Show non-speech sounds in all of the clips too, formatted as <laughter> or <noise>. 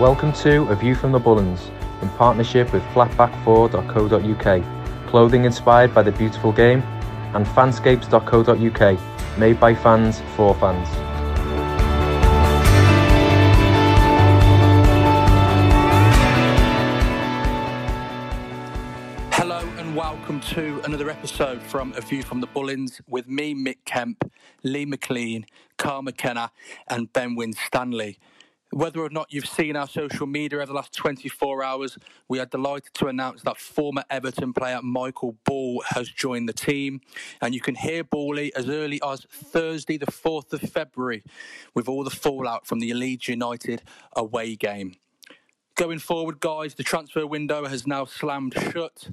Welcome to A View from the Bullens in partnership with flatback4.co.uk, clothing inspired by the beautiful game, and fanscapes.co.uk, made by fans for fans. Hello and welcome to another episode from A View from the Bullens with me, Mick Kemp, Lee McLean, Carl McKenna, and Ben Winstanley. Whether or not you've seen our social media over the last 24 hours, we are delighted to announce that former Everton player Michael Ball has joined the team. And you can hear Bally as early as Thursday, the 4th of February, with all the fallout from the Leeds United away game. Going forward, guys, the transfer window has now slammed shut.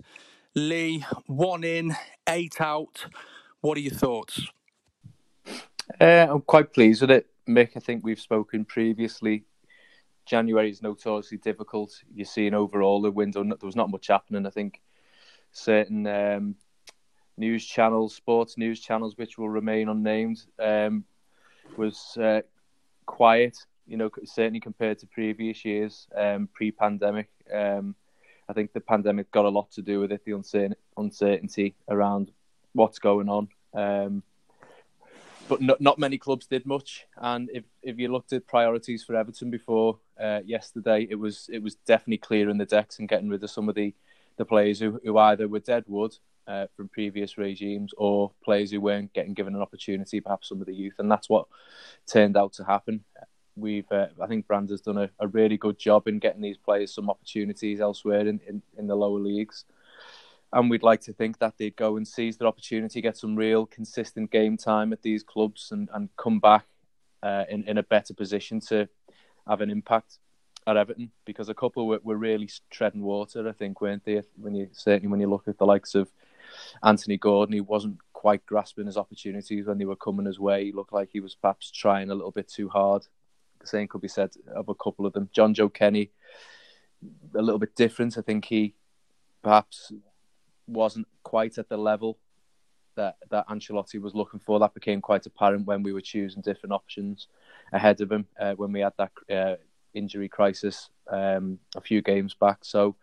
Lee, one in, eight out. What are your thoughts? Uh, I'm quite pleased with it, Mick. I think we've spoken previously. January is notoriously difficult. You're seeing overall the window, there was not much happening. I think certain um, news channels, sports news channels, which will remain unnamed, um, was uh, quiet. You know, certainly compared to previous years, um, pre-pandemic. Um, I think the pandemic got a lot to do with it. The uncertainty around what's going on. But not, not many clubs did much. And if, if you looked at priorities for Everton before uh, yesterday, it was it was definitely clearing the decks and getting rid of some of the, the players who, who either were dead wood uh, from previous regimes or players who weren't getting given an opportunity, perhaps some of the youth, and that's what turned out to happen. We've, uh, I think, Brands has done a, a, really good job in getting these players some opportunities elsewhere in, in, in the lower leagues and we'd like to think that they'd go and seize their opportunity, get some real consistent game time at these clubs, and, and come back uh, in in a better position to have an impact at Everton. Because a couple were, were really treading water, I think, weren't they? When you certainly when you look at the likes of Anthony Gordon, he wasn't quite grasping his opportunities when they were coming his way. He looked like he was perhaps trying a little bit too hard. The same could be said of a couple of them. Jonjoe Kenny, a little bit different. I think he perhaps wasn't quite at the level that that Ancelotti was looking for. That became quite apparent when we were choosing different options ahead of him uh, when we had that uh, injury crisis um, a few games back. So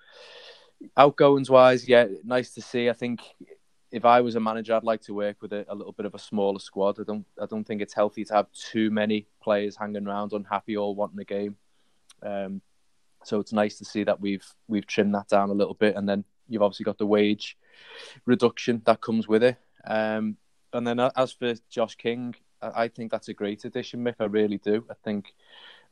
outgoings wise, yeah, nice to see. I think if I was a manager, I'd like to work with a, a, little bit of a smaller squad. I don't I don't think it's healthy to have too many players hanging around unhappy all wanting a game. Um, so it's nice to see that we've we've trimmed that down a little bit, and then you've obviously got the wage reduction that comes with it. Um, and then as for Josh King, I think that's a great addition, Mick. I really do. I think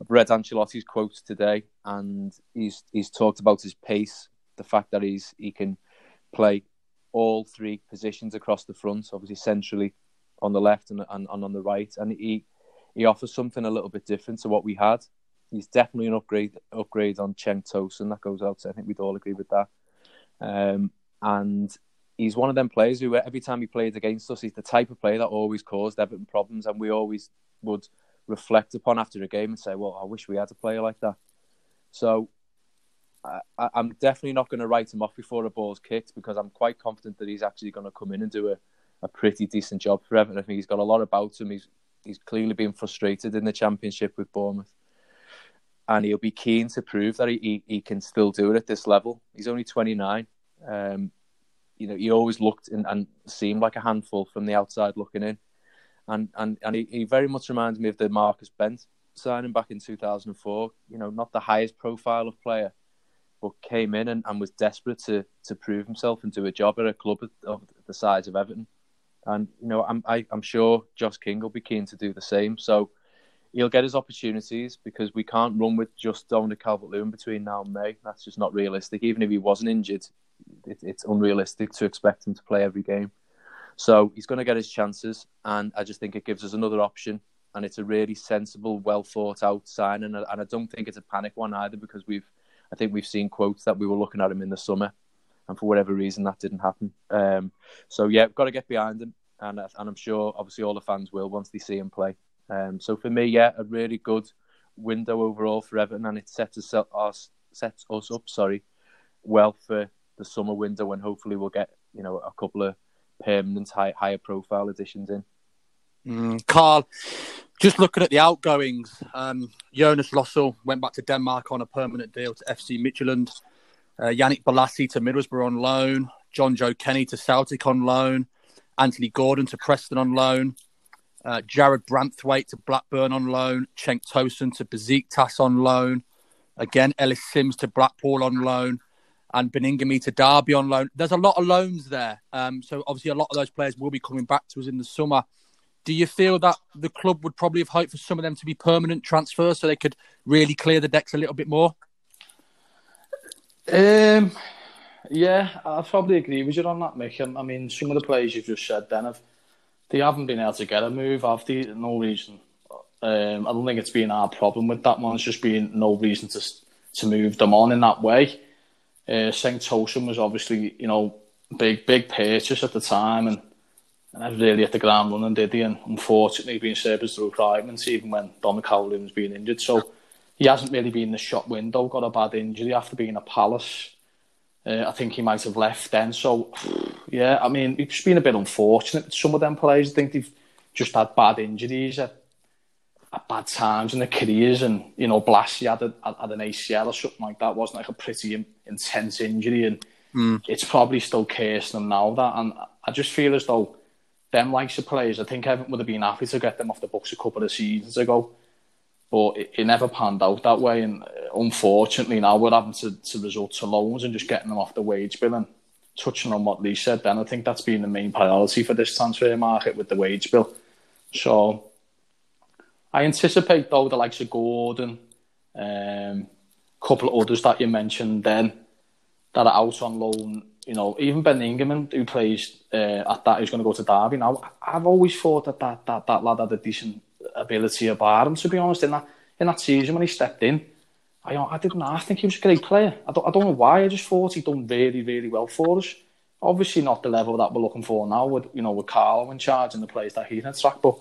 I've read Ancelotti's quotes today, and he's he's talked about his pace, the fact that he's he can play all three positions across the front, obviously centrally on the left and, and, and on the right, and he he offers something a little bit different to what we had. He's definitely an upgrade upgrade on Cenk Tosun. That goes out. I think we'd all agree with that. Um, and he's one of them players who every time he played against us, he's the type of player that always caused Everton problems, and we always would reflect upon after a game and say, "Well, I wish we had a player like that." So I, am definitely not going to write him off before a ball's kicked because I'm quite confident that he's actually going to come in and do a, a pretty decent job for Everton. I think he's got a lot about him. He's he's clearly been frustrated in the Championship with Bournemouth, and he'll be keen to prove that he, he, he can still do it at this level. He's only 29. Um, you know, he always looked in, and seemed like a handful from the outside looking in, and and and he, he very much reminds me of the Marcus Bent signing back in 2004. You know, not the highest profile of player but came in and, and was desperate to to prove himself and do a job at a club of the size of Everton. And you know, I'm I, am i am sure Josh King will be keen to do the same. So he'll get his opportunities because we can't run with just Dominic Calvert-Lewin between now and May. That's just not realistic. Even if he wasn't injured, it, it's unrealistic to expect him to play every game. So he's going to get his chances, and I just think it gives us another option. And it's a really sensible, well thought out sign, and I don't think it's a panic one either because we've I think we've seen quotes that we were looking at him in the summer, and for whatever reason that didn't happen. Um, so yeah, got to get behind him, and and I'm sure obviously all the fans will once they see him play. Um, so for me, yeah, a really good window overall for Everton, and it sets us sets us up, sorry, well for the summer window, when hopefully we'll get you know a couple of permanent high, higher profile additions in. Mm, Carl, just looking at the outgoings, um, Jonas Lössl went back to Denmark on a permanent deal to FC Midtjylland. Uh, Yannick Bolasie to Middlesbrough on loan. Jonjoe Kenny to Celtic on loan. Anthony Gordon to Preston on loan. Uh, Jarrad Branthwaite to Blackburn on loan. Cenk Tosun to Besiktas on loan. Again, Ellis Sims to Blackpool on loan. And Baningime to Derby on loan. There's a lot of loans there. Um, so obviously a lot of those players will be coming back to us in the summer do you feel that the club would probably have hoped for some of them to be permanent transfers so they could really clear the decks a little bit more? Um, yeah, I probably agree with you on that, Mick. I mean, some of the players you've just said then have they haven't been able to get a move, they? No reason. Um, I don't think it's been our problem with that one. It's just been no reason to to move them on in that way. Uh, Tosun was obviously, you know, big big purchase at the time, and and I really hit the ground running, did he? And unfortunately, being serviced through fragments, even when Dominic was being injured. So he hasn't really been in the shop window, got a bad injury after being a Palace. Uh, I think he might have left then. So, yeah, I mean, it's been a bit unfortunate. Some of them players, I think they've just had bad injuries at, at bad times in their careers. And, you know, Bolasie had, a, had an ACL or something like that. wasn't like a pretty intense injury. And mm. it's probably still cursing them now, that. And I just feel as though them likes of players, I think Everton would have been happy to get them off the books a couple of seasons ago. But it, it never panned out that way. And unfortunately, now we're having to, to resort to loans and just getting them off the wage bill. And touching on what Lee said, then I think that's been the main priority for this transfer market with the wage bill. So I anticipate, though, the likes of Gordon, a um, couple of others that you mentioned then that are out on loan you know, even Baningime, who plays uh, at that, who's going to go to Derby now, I've always thought that that, that, that lad had a decent ability about him, to be honest, in that, in that season when he stepped in. I, I didn't I think he was a great player. I don't, I don't know why, I just thought he'd done really, really well for us. Obviously not the level that we're looking for now with, you know, with Carlo in charge and the players that he's track, but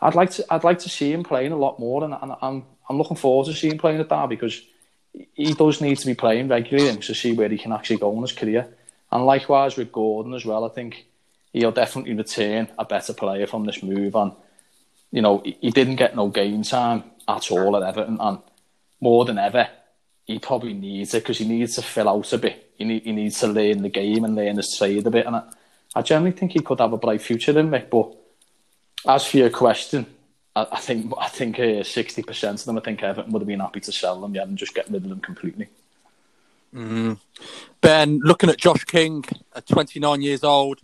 I'd like to, I'd like to see him playing a lot more and, and I'm, I'm looking forward to seeing him playing at Derby because he does need to be playing regularly to see where he can actually go in his career. And likewise with Gordon as well, I think he'll definitely return a better player from this move. And, you know, he didn't get no game time at all at Everton. And more than ever, he probably needs it because he needs to fill out a bit. He, need, he needs to learn the game and learn his trade a bit. And I, I generally think he could have a bright future in it. But as for your question, I, I think I think uh, sixty uh, percent of them, I think Everton would have been happy to sell them, yeah, and just get rid of them completely. Mm. Ben, looking at Josh King at 29 years old,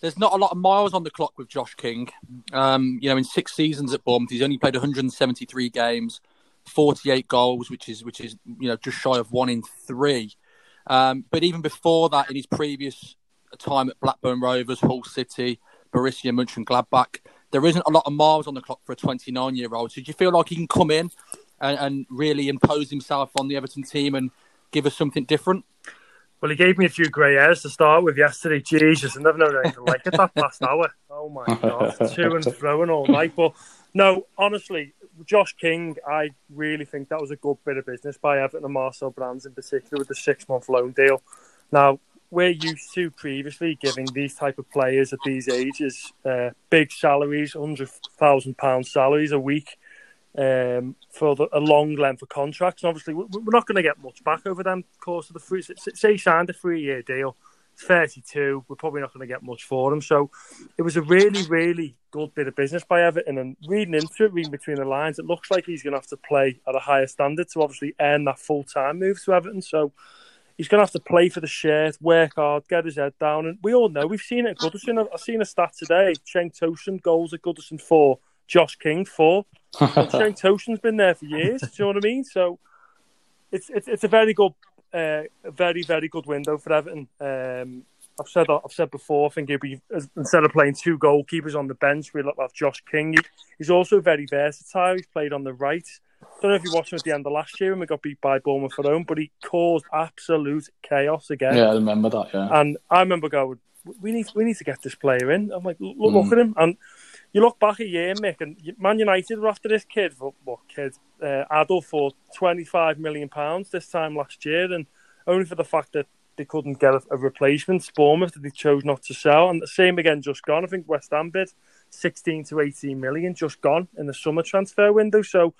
there's not a lot of miles on the clock with Josh King. Um, you know, in six seasons at Bournemouth, he's only played 173 games, 48 goals, which is which is you know just shy of one in three. Um, but even before that, in his previous time at Blackburn Rovers, Hull City, Borussia Mönchengladbach, there isn't a lot of miles on the clock for a 29 year old. So do you feel like he can come in and, and really impose himself on the Everton team and give us something different? Well, he gave me a few grey hairs to start with yesterday. Jesus, and I never known anything like it that past <laughs> hour. Oh my <laughs> god, to and fro and all night. But no, honestly, Josh King, I really think that was a good bit of business by Everton and Marcel Brands in particular with the six month loan deal. Now, we're used to previously giving these type of players at these ages uh, big salaries, hundred thousand pound salaries a week um, for the, a long length of contracts. And obviously, we're not going to get much back over them course of the three. Say signed a three year deal, 32. We're probably not going to get much for him. So it was a really, really good bit of business by Everton. And reading into it, reading between the lines, it looks like he's going to have to play at a higher standard to obviously earn that full time move to Everton. So he's going to have to play for the shirt, work hard, get his head down. And we all know, we've seen it at Goodison. I've seen a stat today Cenk Tosun goals at Goodison for Josh King for. Cenk <laughs> Tosun's been there for years. Do you know what I mean? So it's it's, it's a very good, uh, very very good window for Everton. Um, I've said I've said before. I think he'd be instead of playing two goalkeepers on the bench, we'll have Josh King. He's also very versatile. He's played on the right. I don't know if you watched him at the end of last year when we got beat by Bournemouth at home, but he caused absolute chaos again. Yeah, I remember that. Yeah, and I remember going, "We need, we need to get this player in." I'm like, "Look, mm. look at him!" And you look back a year, Mick, and Man United were after this kid, for, what kid, uh, Adel for 25 million pounds this time last year, and only for the fact that they couldn't get a, a replacement. Bournemouth that they chose not to sell, and the same again just gone. I think West Ham bid 16 to 18 million just gone in the summer transfer window. So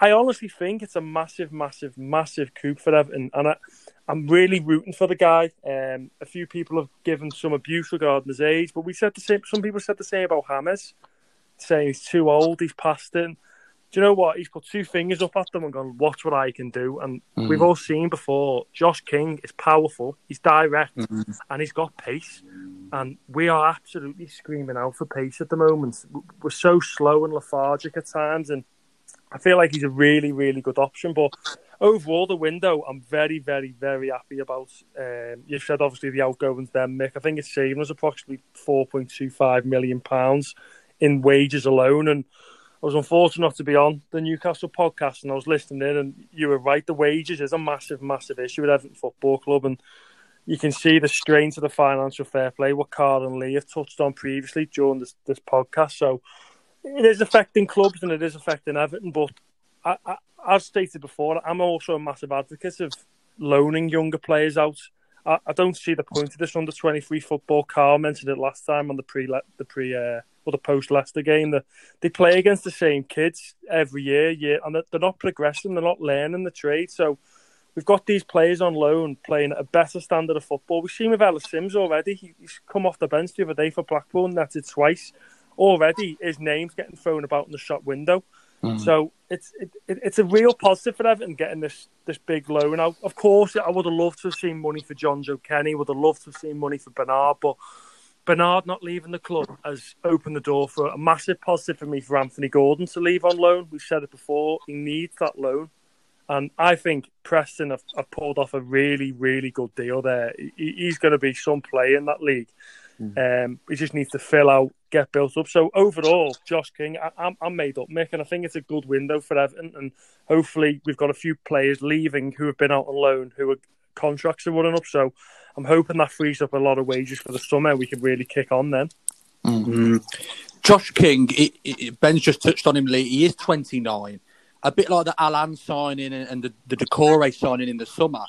I honestly think it's a massive, massive, massive coup for Everton, and I, am really rooting for the guy. Um, a few people have given some abuse regarding his age, but we said the same. Some people said the same about Hammers, saying he's too old, he's past it. Do you know what? He's put two fingers up at them and gone, "Watch what I can do." And mm. we've all seen before. Josh King is powerful, he's direct, mm. and he's got pace. And we are absolutely screaming out for pace at the moment. We're so slow and lethargic at times, and I feel like he's a really, really good option. But overall, the window, I'm very, very, very happy about. Um, you've said obviously the outgoings there, Mick. I think it's saving us approximately 4.25 million pounds in wages alone. And I was unfortunate not to be on the Newcastle podcast, and I was listening in, and you were right. The wages is a massive, massive issue with Everton Football Club, and you can see the strain to the financial fair play. What Carl and Lee have touched on previously during this, this podcast. So it is affecting clubs and it is affecting Everton. But I, I, I've stated before, I'm also a massive advocate of loaning younger players out. I, I don't see the point of this under 23 football. Carl mentioned it last time on the pre the pre uh, or the post Leicester game that they play against the same kids every year, year, and they're not progressing, they're not learning the trade. So we've got these players on loan playing at a better standard of football. We've seen with Ellis Sims already. He's come off the bench the other day for Blackburn, netted twice already his name's getting thrown about in the shop window. Mm. So it's it, it's a real positive for Everton getting this this big loan out. Of course, I would have loved to have seen money for Jonjoe Kenny. Would have loved to have seen money for Bernard, but Bernard not leaving the club has opened the door for a massive positive for me for Anthony Gordon to leave on loan. We've said it before; he needs that loan, and I think Preston have, have pulled off a really really good deal there. He, he's going to be some player in that league. Mm. Um, he just needs to fill out, get built up. So overall, Josh King, I, am I'm made up, Mick, and I think it's a good window for Everton. And hopefully, we've got a few players leaving who have been out on loan, who are contracts are running up. So I'm hoping that frees up a lot of wages for the summer. We can really kick on then. Mm-hmm. Josh King, it, it, Ben's just touched on him. Lee. He is 29, a bit like the Allan signing and the, the Doucouré signing in the summer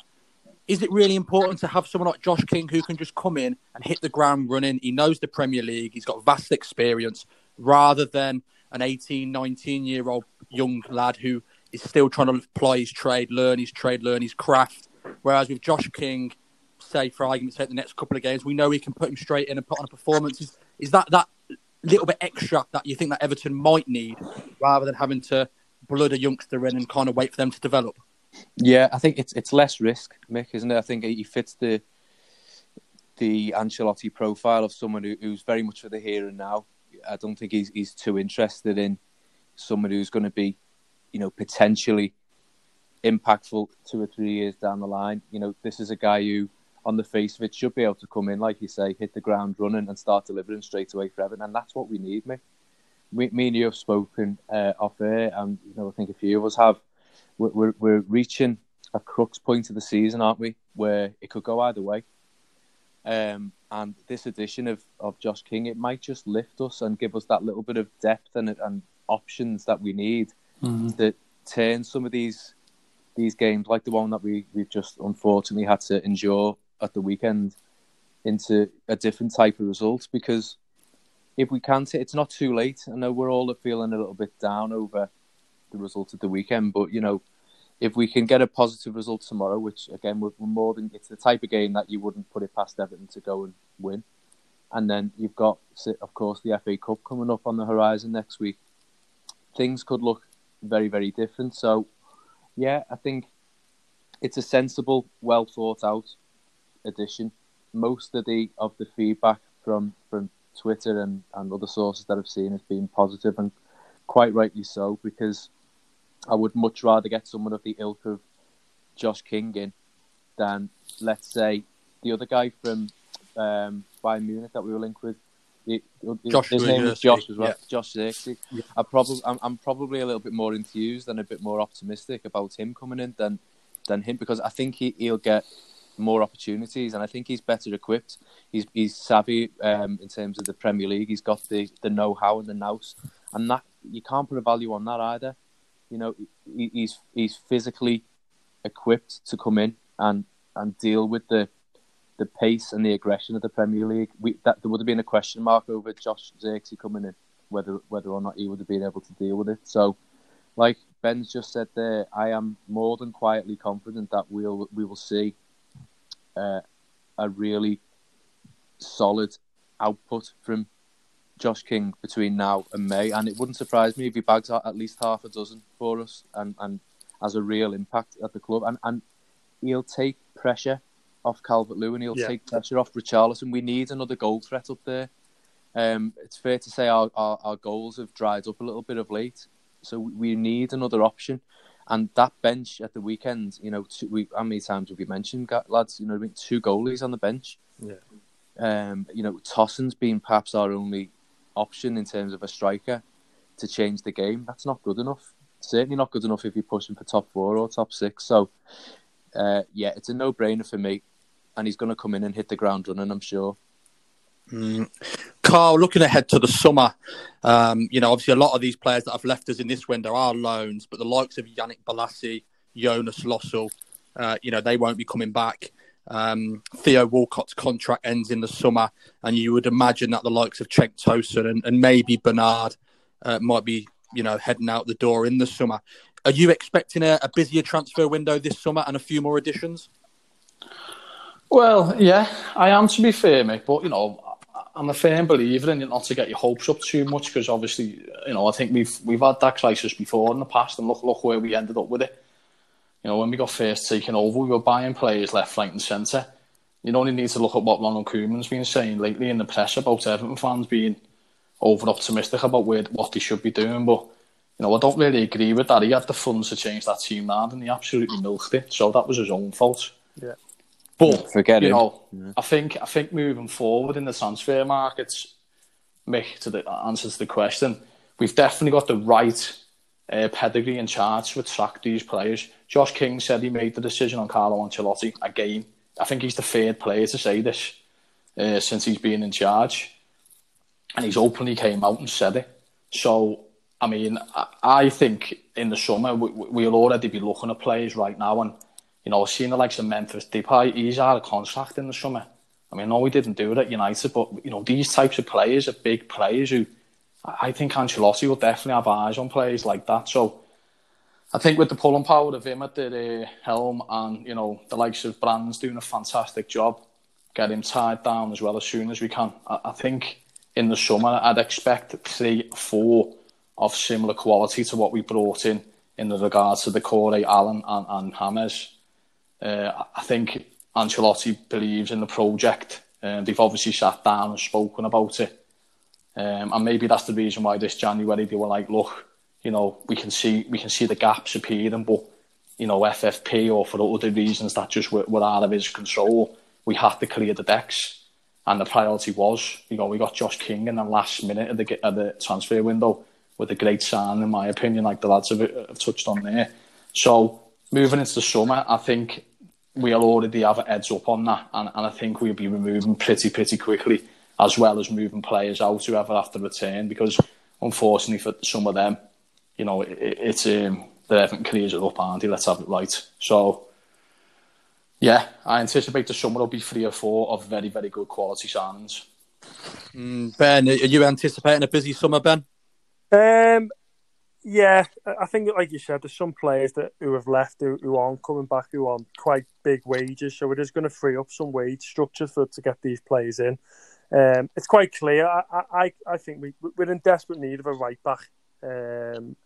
is it really important to have someone like Josh King who can just come in and hit the ground running? He knows the Premier League, he's got vast experience, rather than an 18, 19 year old young lad who is still trying to apply his trade, learn his trade, learn his craft. Whereas with Josh King, say for argument's sake, the next couple of games, we know he can put him straight in and put on a performance. Is, is that that little bit extra that you think that Everton might need, rather than having to blood a youngster in and kind of wait for them to develop? Yeah, I think it's it's less risk, Mick, isn't it? I think he fits the the Ancelotti profile of someone who, who's very much for the here and now. I don't think he's he's too interested in someone who's going to be, you know, potentially impactful two or three years down the line. You know, this is a guy who, on the face of it, should be able to come in, like you say, hit the ground running and start delivering straight away for Everton, and that's what we need, Mick. Me, me and you have spoken uh, off air, and you know, I think a few of us have we're, we're, reaching a crux point of the season, aren't we? where it could go either way. Um, and this edition of, of Josh King, it might just lift us and give us that little bit of depth and, and options that we need Mhm. that turn some of these these games, like the one that we we've just unfortunately had to endure at the weekend, into a different type of result. Because if we can't, it's not too late. I know we're all feeling a little bit down over the result of the weekend, but you know, if we can get a positive result tomorrow, which again we're, more than it's the type of game that you wouldn't put it past Everton to go and win, and then you've got of course the FA Cup coming up on the horizon next week. Things could look very very different. So yeah, I think it's a sensible, well thought out addition. Most of the of the feedback from from Twitter and, and other sources that I've seen has been positive and quite rightly so because I would much rather get someone of the ilk of Josh King in than let's say the other guy from um, Bayern Munich that we were linked with. It, Josh his name is Josh as well. yeah. Josh Zirkzee. I probably I'm, I'm probably a little bit more enthused and a bit more optimistic about him coming in than than him because I think he, he'll get more opportunities and I think he's better equipped. He's he's savvy um, in terms of the Premier League. He's got the, the know how and the nous, and that you can't put a value on that either. You know, he, he's he's physically equipped to come in and, and deal with the the pace and the aggression of the Premier League. We, that there would have been a question mark over Josh Zirkzee coming in, whether whether or not he would have been able to deal with it. So, like Ben's just said there, I am more than quietly confident that we'll we will see uh, a really solid output from Josh King between now and May, and it wouldn't surprise me if he bags at least half a dozen for us and, and has a real impact at the club. And, and he'll take pressure off Calvert Lewin, he'll Yeah. take pressure off Richarlison. We need another goal threat up there. Um, it's fair to say our, our, our goals have dried up a little bit of late, so we need another option. And that bench at the weekend, you know, two, we, how many times have we mentioned, lads? You know, I mean, two goalies on the bench. Yeah. Um, you know, Tosun's been perhaps our only option in terms of a striker to change the game. That's not good enough. Certainly not good enough if you're pushing for top four or top six. So, uh, yeah, it's a no-brainer for me, and he's going to come in and hit the ground running. I'm sure. Mm. Carl, looking ahead to the summer, um, you know, obviously a lot of these players that have left us in this window are loans, but the likes of Yannick Bolasie, Jonas Lössl, uh, you know, they won't be coming back. Um, Theo Walcott's contract ends in the summer, and you would imagine that the likes of Cenk Tosun and, and maybe Bernard uh, might be, you know, heading out the door in the summer. Are you expecting a, a busier transfer window this summer and a few more additions? Well, yeah, I am to be fair, mate. But you know, I'm a firm believer in not to get your hopes up too much because obviously, you know, I think we've we've had that crisis before in the past, and look look where we ended up with it. You know, when we got first taken over, we were buying players left, right, and centre. You only need to look at what Ronald Koeman's been saying lately in the press about Everton fans being over optimistic about where what they should be doing. But you know, I don't really agree with that. He had the funds to change that team round, and he absolutely milked it. So that was his own fault. Yeah. But Forget you him. know, I think I think moving forward in the transfer markets, Mick, to the answer to the question, we've definitely got the right uh, pedigree and charge to attract these players. Josh King said he made the decision on Carlo Ancelotti again. I think he's the third player to say this uh, since he's been in charge, and he's openly came out and said it. So, I mean, I, think in the summer we, we'll already be looking at players right now, and you know, seeing the likes of Memphis Depay, he's out of contract in the summer. I mean, no, we didn't do it at United, but you know, these types of players are big players who I I think Ancelotti will definitely have eyes on players like that. So I think with the pulling power of him at the uh, helm and, you know, the likes of Brands doing a fantastic job, get him tied down as well as soon as we can. I, I think in the summer I'd expect three, four of similar quality to what we brought in in the regards to the Corey, Allan and, and James. Uh, I think Ancelotti believes in the project. Um, they've obviously sat down and spoken about it. Um, and maybe that's the reason why this January they were like, look, you know, we can see we can see the gaps appearing, but you know, FFP or for other reasons that just were, were out of his control, we had to clear the decks. And the priority was, you know, we got Josh King in the last minute of the of the transfer window with a great sign, in my opinion, like the lads have, have touched on there. So moving into the summer, I think we'll already have heads up on that, and, and I think we'll be removing pretty pretty quickly, as well as moving players out whoever have to return because unfortunately for some of them, you know, it, it's um, they're having careers it up, aren't they? Let's have it right. So. Yeah, I anticipate the summer will be three or four of very, very good quality signings. Mm, ben, are you anticipating a busy summer, Ben? Um, yeah, I think, like you said, there's some players that who have left who, who aren't coming back who want quite big wages, so it is going to free up some wage structure for to get these players in. Um, it's quite clear. I, I, I think we, we're in desperate need of a right back. Um,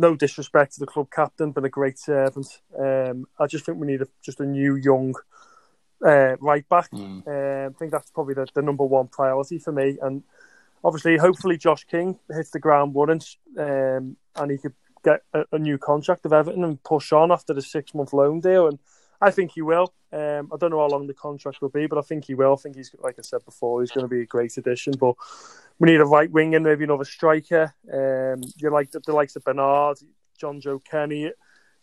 no disrespect to the club captain, been a great servant. Um, I just think we need a, just a new young uh, right back. Mm. Uh, I think that's probably the, the, number one priority for me. And obviously, hopefully, Josh King hits the ground running um, and he could get a, a, new contract of Everton and push on after the six month loan deal. And I think he will. Um, I don't know how long the contract will be, but I think he will. I think he's, like I said before, he's going to be a great addition. But we need a right wing and maybe another striker. Um, you like the, the likes of Bernard, Jonjoe Kenny.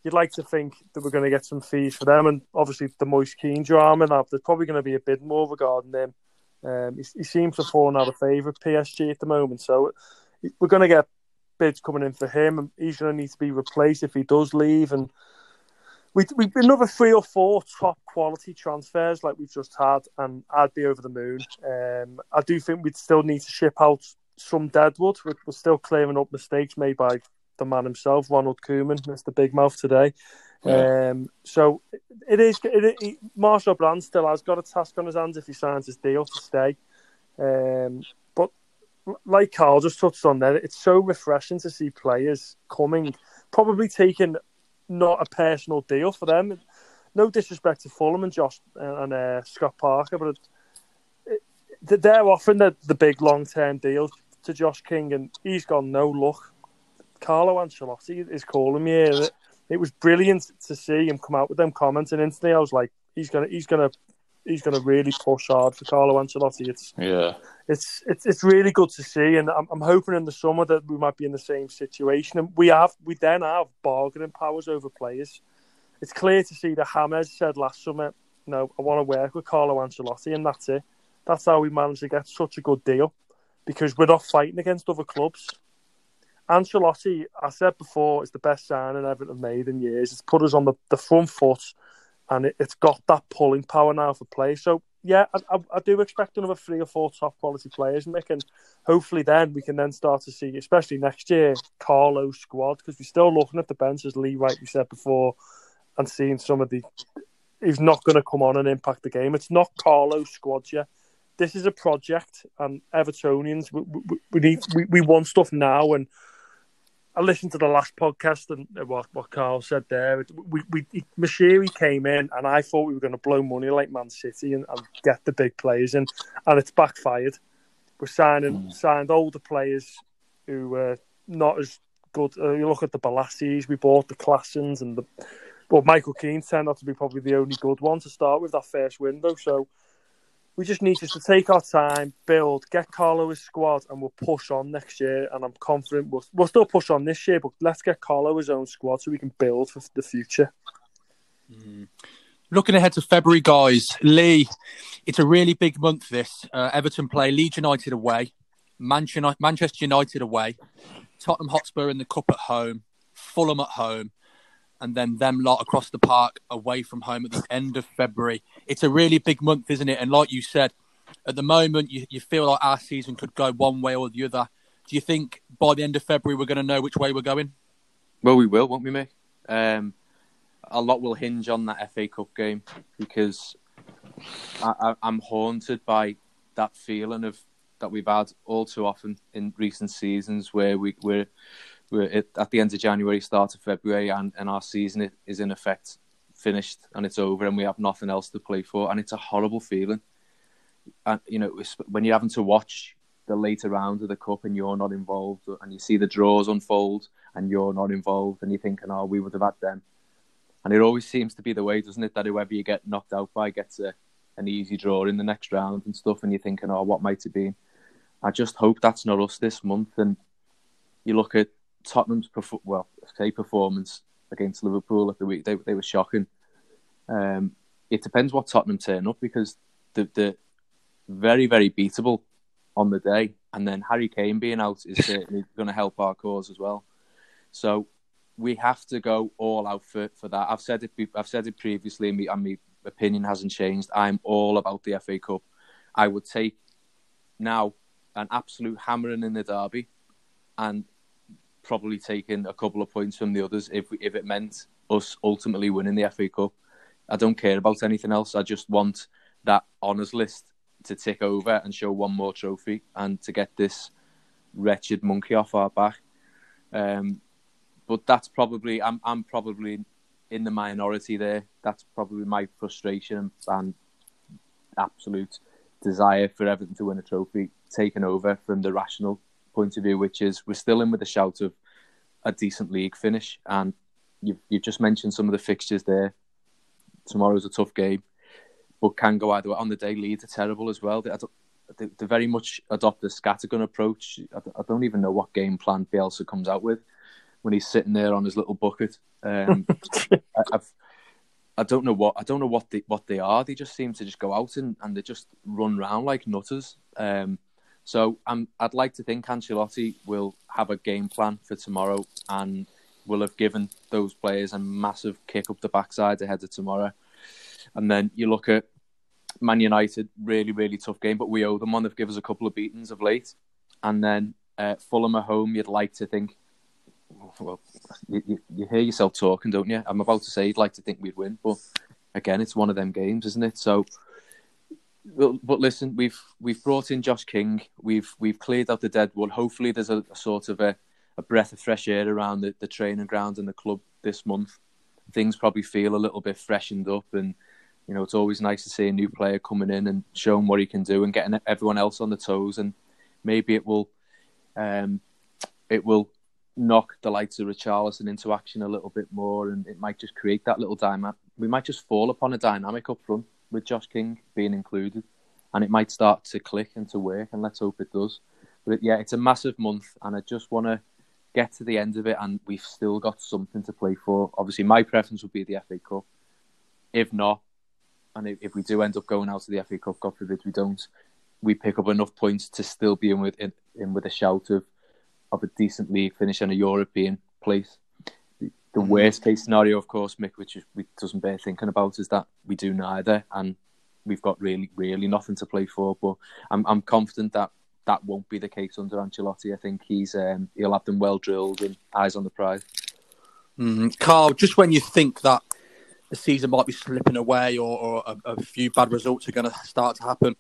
You'd like to think that we're going to get some fees for them, and obviously the Moise Kean drama. There's probably going to be a bit more regarding him. Um, he, he, seems to have fallen out of favour with PSG at the moment, so we're going to get bids coming in for him, and he's going to need to be replaced if he does leave. And we we another three or four top quality transfers like we've just had, and I'd be over the moon. Um, I do think we'd still need to ship out some deadwood. We're, we're still clearing up mistakes made by the man himself, Ronald Koeman, Mr. Big Mouth today. Yeah. Um, so it is. It, it, Marcel Brand still has got a task on his hands if he signs his deal to stay. Um, but like Carl just touched on there, it's so refreshing to see players coming, probably taking not a personal deal for them. No disrespect to Fulham and Josh and uh, Scott Parker, but it, it, they're offering the, the big long term deal to Josh King, and he's gone no luck. Carlo Ancelotti is calling me. It, it was brilliant to see him come out with them comments, and instantly I was like, he's gonna, he's gonna, he's gonna really push hard for Carlo Ancelotti. It's yeah, it's it's it's really good to see, and I'm, I'm hoping in the summer that we might be in the same situation, and we have we then have bargaining powers over players. It's clear to see that James said last summer, "No, I want to work with Carlo Ancelotti," and that's it. That's how we managed to get such a good deal, because we're not fighting against other clubs. Ancelotti, I said before, is the best signing Everton made in years. It's put us on the, the front foot, and it, has got that pulling power now for play. So yeah, I, I, I, do expect another three or four top quality players, Mick, and hopefully then we can then start to see, especially next year, Carlo's squad because we're still looking at the bench as Lee rightly said before, and seeing some of the. He's not going to come on and impact the game. It's not Carlo's squad yet. This is a project, and Evertonians, we, we, we need we, we want stuff now, and I listened to the last podcast and what, what Carl said there. We, we, Moshiri came in, and I thought we were going to blow money like Man City and, and get the big players in, and it's backfired. We're signing mm. signed older players who were not as good. Uh, you look at the Bolasies, we bought the Klaassens, and the but Michael Keane turned out to be probably the only good one to start with that first window. So we just need to take our time, build, get Carlo his squad, and we'll push on next year. And I'm confident we'll, we'll still push on this year, but let's get Carlo his own squad so we can build for the future. Mm. Looking ahead to February, guys, Lee, it's a really big month. This uh, Everton play Leeds United away, Manchester United away, Tottenham Hotspur in the cup at home, Fulham at home, and then them lot across the park away from home at the end of February. It's a really big month, isn't it? And like you said, at the moment, you, you feel like our season could go one way or the other. Do you think by the end of February we're going to know which way we're going? Well, we will, won't we, mate? Um, a lot will hinge on that FA Cup game because I, am haunted by that feeling of that we've had all too often in recent seasons where we, we're we're at the end of January, start of February, and, and our season is in effect finished and it's over, and we have nothing else to play for, and it's a horrible feeling. And you know, when you're having to watch the later round of the cup and you're not involved, and you see the draws unfold and you're not involved, and you're thinking, "Oh, we would have had them." And it always seems to be the way, doesn't it, that whoever you get knocked out by gets a, an easy draw in the next round and stuff, and you're thinking, "Oh, what might it be?" I just hope that's not us this month. And you look at Tottenham's perf- well, say performance against Liverpool at the week they they were shocking. Um, it depends what Tottenham turn up because the the very very beatable on the day, and then Harry Kane being out is certainly <laughs> going to help our cause as well. So we have to go all out for, for that. I've said it. I've said it previously, and my opinion hasn't changed. I'm all about the FA Cup. I would take now an absolute hammering in the derby, and probably taking a couple of points from the others if if it meant us ultimately winning the FA Cup. I don't care about anything else. I just want that honours list to tick over and show one more trophy and to get this wretched monkey off our back. Um, but that's probably I'm I'm probably in the minority there. That's probably my frustration and absolute desire for Everton to win a trophy taken over from the rational point of view, which is we're still in with a shout of a decent league finish. And you've you've just mentioned some of the fixtures there. Tomorrow's a tough game, but can go either way. On the day, Leeds are terrible as well. They, they, they very much adopt the scattergun approach. I, I don't even know what game plan Bielsa comes out with when he's sitting there on his little bucket. Um, <laughs> I, I've, I don't know what I don't know what they what they are. They just seem to just go out and, and they just run around like nutters. Um, so I'm, I'd like to think Ancelotti will have a game plan for tomorrow and will have given those players a massive kick up the backside ahead of tomorrow. And then you look at Man United, really, really tough game, but we owe them one. They've given us a couple of beatings of late. And then uh, Fulham at home, you'd like to think well, you, you, hear yourself talking, don't you? I'm about to say you'd like to think we'd win, but again, it's one of them games, isn't it? So, but listen, we've we've brought in Josh King. We've we've cleared out the dead wood. Hopefully, there's a, a sort of a, a breath of fresh air around the, the training ground and the club this month. Things probably feel a little bit freshened up, and you know it's always nice to see a new player coming in and showing what he can do and getting everyone else on the toes. And maybe it will, um, it will knock the likes of Richarlison into action a little bit more, and it might just create that little dynamic. We might just fall upon a dynamic up front with Josh King being included, and it might start to click and to work. And let's hope it does. But yeah, it's a massive month, and I just want to get to the end of it, and we've still got something to play for. Obviously, my preference would be the FA Cup. If not, and if, we do end up going out to the FA Cup, God forbid we don't, we pick up enough points to still be in with in, in with a shout of of a decent league finish in a European place. The, mm-hmm. worst case scenario, of course, Mick, which is, we doesn't bear thinking about, is that we do neither, and we've got really, really nothing to play for. But I'm, I'm confident that that won't be the case under Ancelotti. I think he's um, he'll have them well drilled and eyes on the prize. Mm, Carl, just when you think that the season might be slipping away or, or a, a, few bad results are going to start to happen,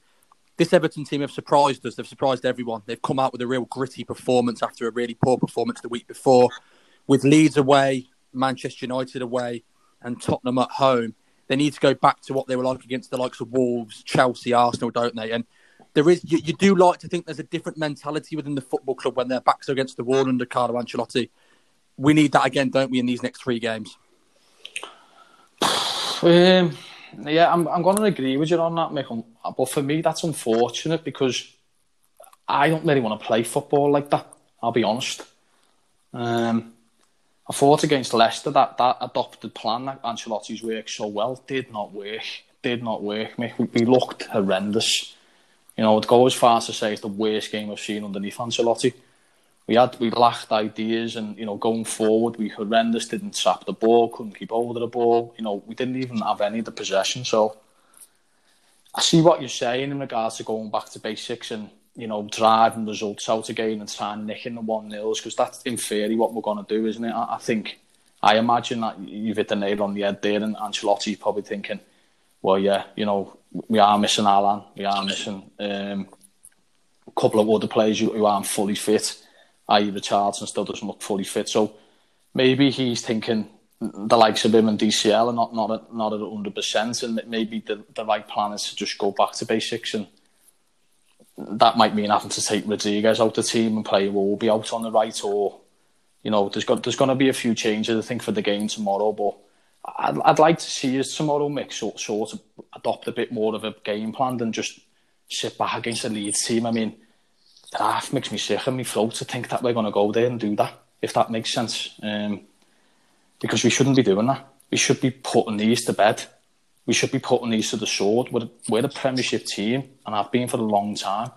this Everton team have surprised us. They've surprised everyone. They've come out with a real gritty performance after a really poor performance the week before. With Leeds away, Manchester United away, and Tottenham at home, they need to go back to what they were like against the likes of Wolves, Chelsea, Arsenal, don't they? And there is, you, you do like to think there's a different mentality within the football club when their backs are against the wall under Carlo Ancelotti. We need that again, don't we, in these next three games? <sighs> Um, yeah, I'm I'm going to agree with you on that, Mick. But for me, that's unfortunate because I don't really want to play football like that. I'll be honest. Um, I thought against Leicester that that adopted plan that Ancelotti's worked so well did not work. Did not work. We, we looked horrendous. You know, I'd go as far as to say it's the worst game I've seen underneath Ancelotti we had we lacked ideas and you know going forward we horrendous didn't trap the ball couldn't keep hold of the ball you know we didn't even have any of the possession so I see what you're saying in regards to going back to basics and you know driving results out again and trying nicking the one nils because that's in theory what we're going to do isn't it I, I, think I imagine that you've hit the nail on the head there and Ancelotti's probably thinking well yeah you know we are missing Allan we are missing um, a couple of other players who, who aren't fully fit i.e. Richarlison still doesn't look fully fit. So maybe he's thinking the likes of him and DCL are not not at, not at 100%, and maybe the, the right plan is to just go back to basics, and that might mean having to take Rodriguez out the team and play Iwobi out on the right, or you know, there's got there's going to be a few changes I think for the game tomorrow, but. I'd, I'd like to see us tomorrow mix sort, sort of adopt a bit more of a game plan than just sit back against the Leeds team. I mean, that half makes me sick and my throat to think that we're going to go there and do that, if that makes sense. Um, because we shouldn't be doing that. We should be putting these to bed we should be putting these to the sword. We're, we're a Premiership team, and I've been for a long time.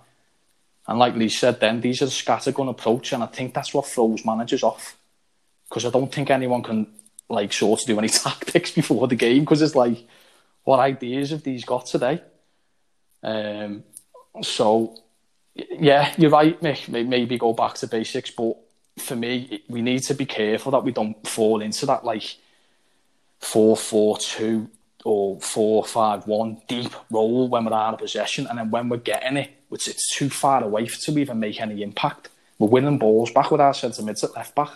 And like Lee said, then these are the scattergun approach, and I think that's what throws managers off. Because I don't think anyone can like sort of do any <laughs> tactics before the game. Because it's like, what ideas have these got today? Um, so yeah, you're right, Mick. Maybe go back to basics, but for me, we need to be careful that we don't fall into that like four four two or four five one deep roll when we're out of possession, and then when we're getting it, which it's too far away to even make any impact. We're winning balls back with our centre mids at left back.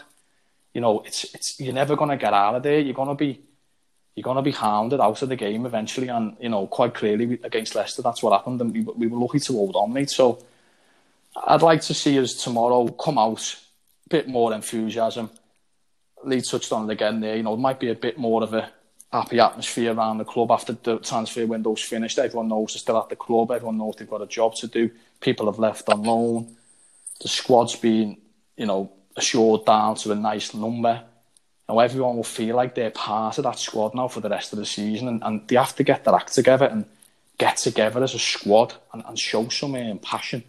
You know, it's it's you're never gonna get out of there. You're gonna be you're gonna be hounded out of the game eventually, and you know quite clearly against Leicester, that's what happened, and we, we were lucky to hold on, mate. So I'd like to see us tomorrow come out a bit more enthusiasm. Lee touched on it again there. You know, it might be a bit more of a happy atmosphere around the club after the transfer window's finished. Everyone knows they're still at the club. Everyone knows they've got a job to do. People have left on loan. The squad's been, you know, assured down to a nice number. Now everyone will feel like they're part of that squad now for the rest of the season, and, and they have to get their act together and get together as a squad and, and show some um, passion.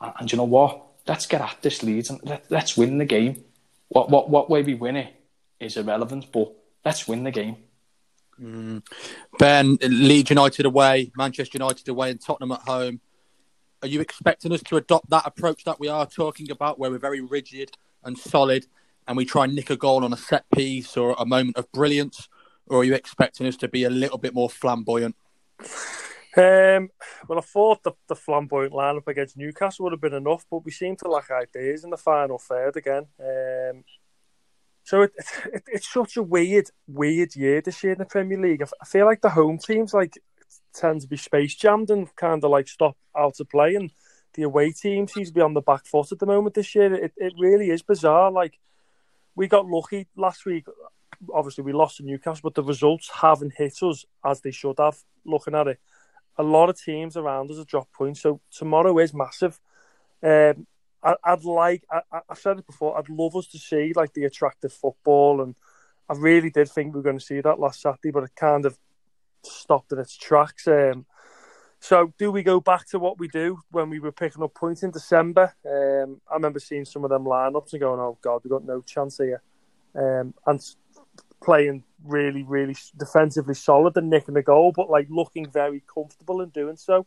And, and you know what? Let's get at this Leeds and let, let's win the game. What what what way we win it is irrelevant, but let's win the game. Mm. Ben, Leeds United away, Manchester United away, and Tottenham at home. Are you expecting us to adopt that approach that we are talking about, where we're very rigid and solid, and we try and nick a goal on a set piece or a moment of brilliance, or are you expecting us to be a little bit more flamboyant? Um, well, I thought the, the flamboyant lineup against Newcastle would have been enough, but we seem to lack ideas in the final third again. Um, so it, it, it's such a weird, weird year this year in the Premier League. I feel like the home teams like tend to be space jammed and kind of like stop out of play, and the away team seems to be on the back foot at the moment this year. It, it really is bizarre. Like we got lucky last week. Obviously, we lost to Newcastle, but the results haven't hit us as they should have. Looking at it, a lot of teams around us have dropped points, so tomorrow is massive. Um, I, would like, I, have said it before, I'd love us to see like the attractive football, and I really did think we were going to see that last Saturday, but it kind of stopped in its tracks. Um, so, do we go back to what we do when we were picking up points in December? Um, I remember seeing some of them lineups and going, "Oh God, we've got no chance here," um, and playing really, really defensively solid and nicking the goal, but like looking very comfortable in doing so.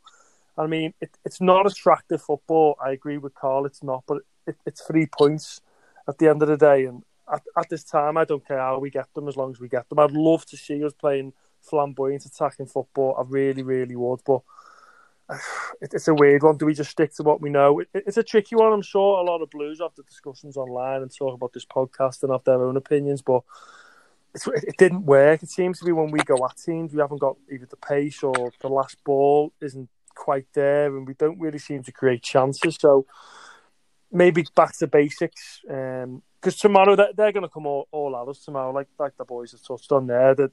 I mean, it, it's not attractive football. I agree with Carl. It's not, but it, it's three points at the end of the day. And at, at, this time, I don't care how we get them as long as we get them. I'd love to see us playing flamboyant attacking football. I really, really would. But <sighs> it, it's a weird one. Do we just stick to what we know? It, it's a tricky one. I'm sure a lot of Blues have the discussions online and talk about this podcast and have their own opinions. But it didn't work. It seems to be when we go at teams, we haven't got either the pace or the last ball isn't quite there, and we don't really seem to create chances. So maybe back to basics. Because um, tomorrow they're, they're going to come all, all at us tomorrow, like like the boys have touched on there. That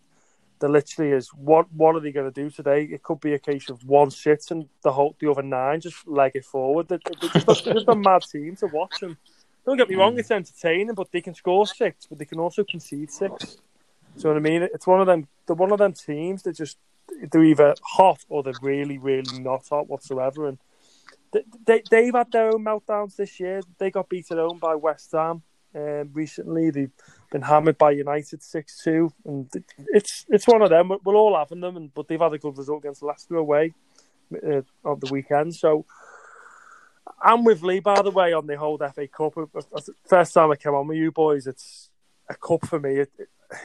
there literally is what what are they going to do today? It could be a case of one sits and the whole the other nine just leg it forward. They're just, they're just a mad team to watch. And don't get me wrong, it's entertaining, but they can score six, but they can also concede six. So what I mean? It's one of them. They're one of them teams that just they're either hot or they're really, really not hot whatsoever. And they, they have had their own meltdowns this year. They got beaten home by West Ham um, recently. They've been hammered by United six two, and it's it's one of them. We're all having them, and but they've had a good result against Leicester away uh, on the weekend. So. I'm with Lee, by the way, on the whole FA Cup. First time I came on with you boys, it's a cup for me.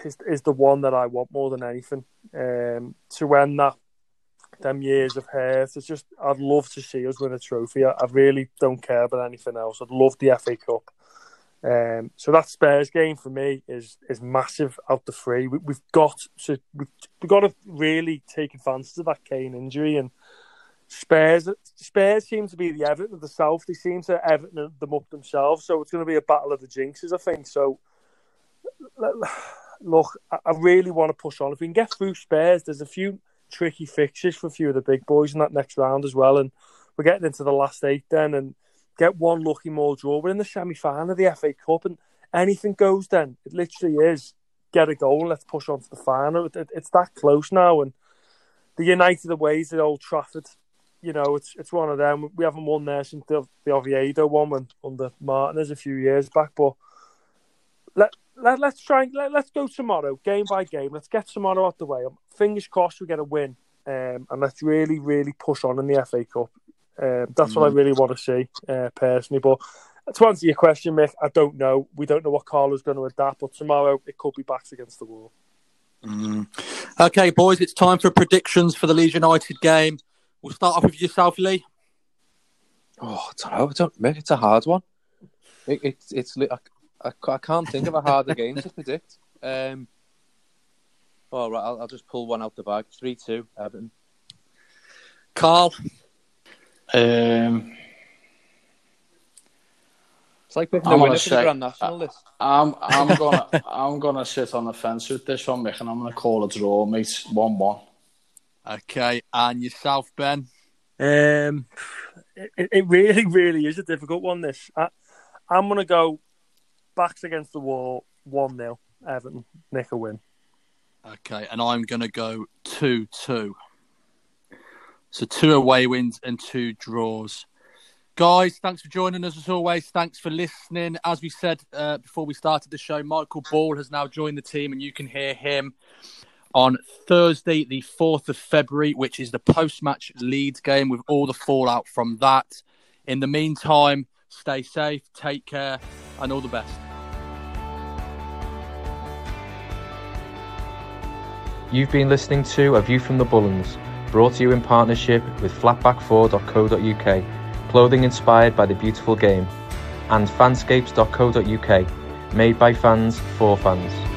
Is is the one that I want more than anything. Um, to end that them years of hurt, it's just I'd love to see us win a trophy. I, I really don't care about anything else. I'd love the FA Cup. Um, so that Spurs game for me is is massive out the free. We, have got to we've, we've got to really take advantage of that Kane injury and Spurs. Spurs seem to be the Everton of the South. They seem to Everton them up themselves. So it's going to be a battle of the jinxes, I think. So <sighs> look, I really want to push on. If we can get through Spurs, there's a few tricky fixtures for a few of the big boys in that next round as well. And we're getting into the last eight then and get one lucky more draw. We're in the semi final of the FA Cup and anything goes then. It literally is get a goal and let's push on to the final. It, it, it's that close now. And the United aways at Old Trafford. You know, it's it's one of them. We haven't won there since the, the Oviedo one when, under Martinez a few years back. But let, let let's try and let, let's go tomorrow, game by game. Let's get tomorrow out the way. Fingers crossed we get a win, um, and let's really really push on in the FA Cup. Um, that's mm. what I really want to see uh, personally. But to answer your question, Mick, I don't know. We don't know what Carlo's going to adapt, but tomorrow it could be backs against the wall. Mm. Okay, boys, it's time for predictions for the Leeds United game. We'll start off with yourself, Lee. Oh, I don't know. I don't, Mick, it's a hard one. It, it, it's I, I, I, can't think of a harder game to predict. Um, all right, I'll, I'll just pull one out the bag. Three two, Everton. Carl. Um, it's like picking a winner for the Grand National list. I'm I'm gonna I'm gonna sit on the fence with this one, Mick, and I'm gonna call a draw, mate. One one. Okay, and yourself, Ben. Um, it, it really, really is a difficult one. This I, I'm gonna go backs against the wall, one 0 Everton, nick a win. Okay, and I'm gonna go two two. So two away wins and two draws. Guys, thanks for joining us as always. Thanks for listening. As we said uh, before we started the show, Michael Ball has now joined the team, and you can hear him on Thursday, the 4th of February, which is the post match Leeds game with all the fallout from that. In the meantime, stay safe, take care, and all the best. You've been listening to A View from the Bullens brought to you in partnership with flatback4.co.uk, clothing inspired by the beautiful game, and fanscapes.co.uk, made by fans for fans.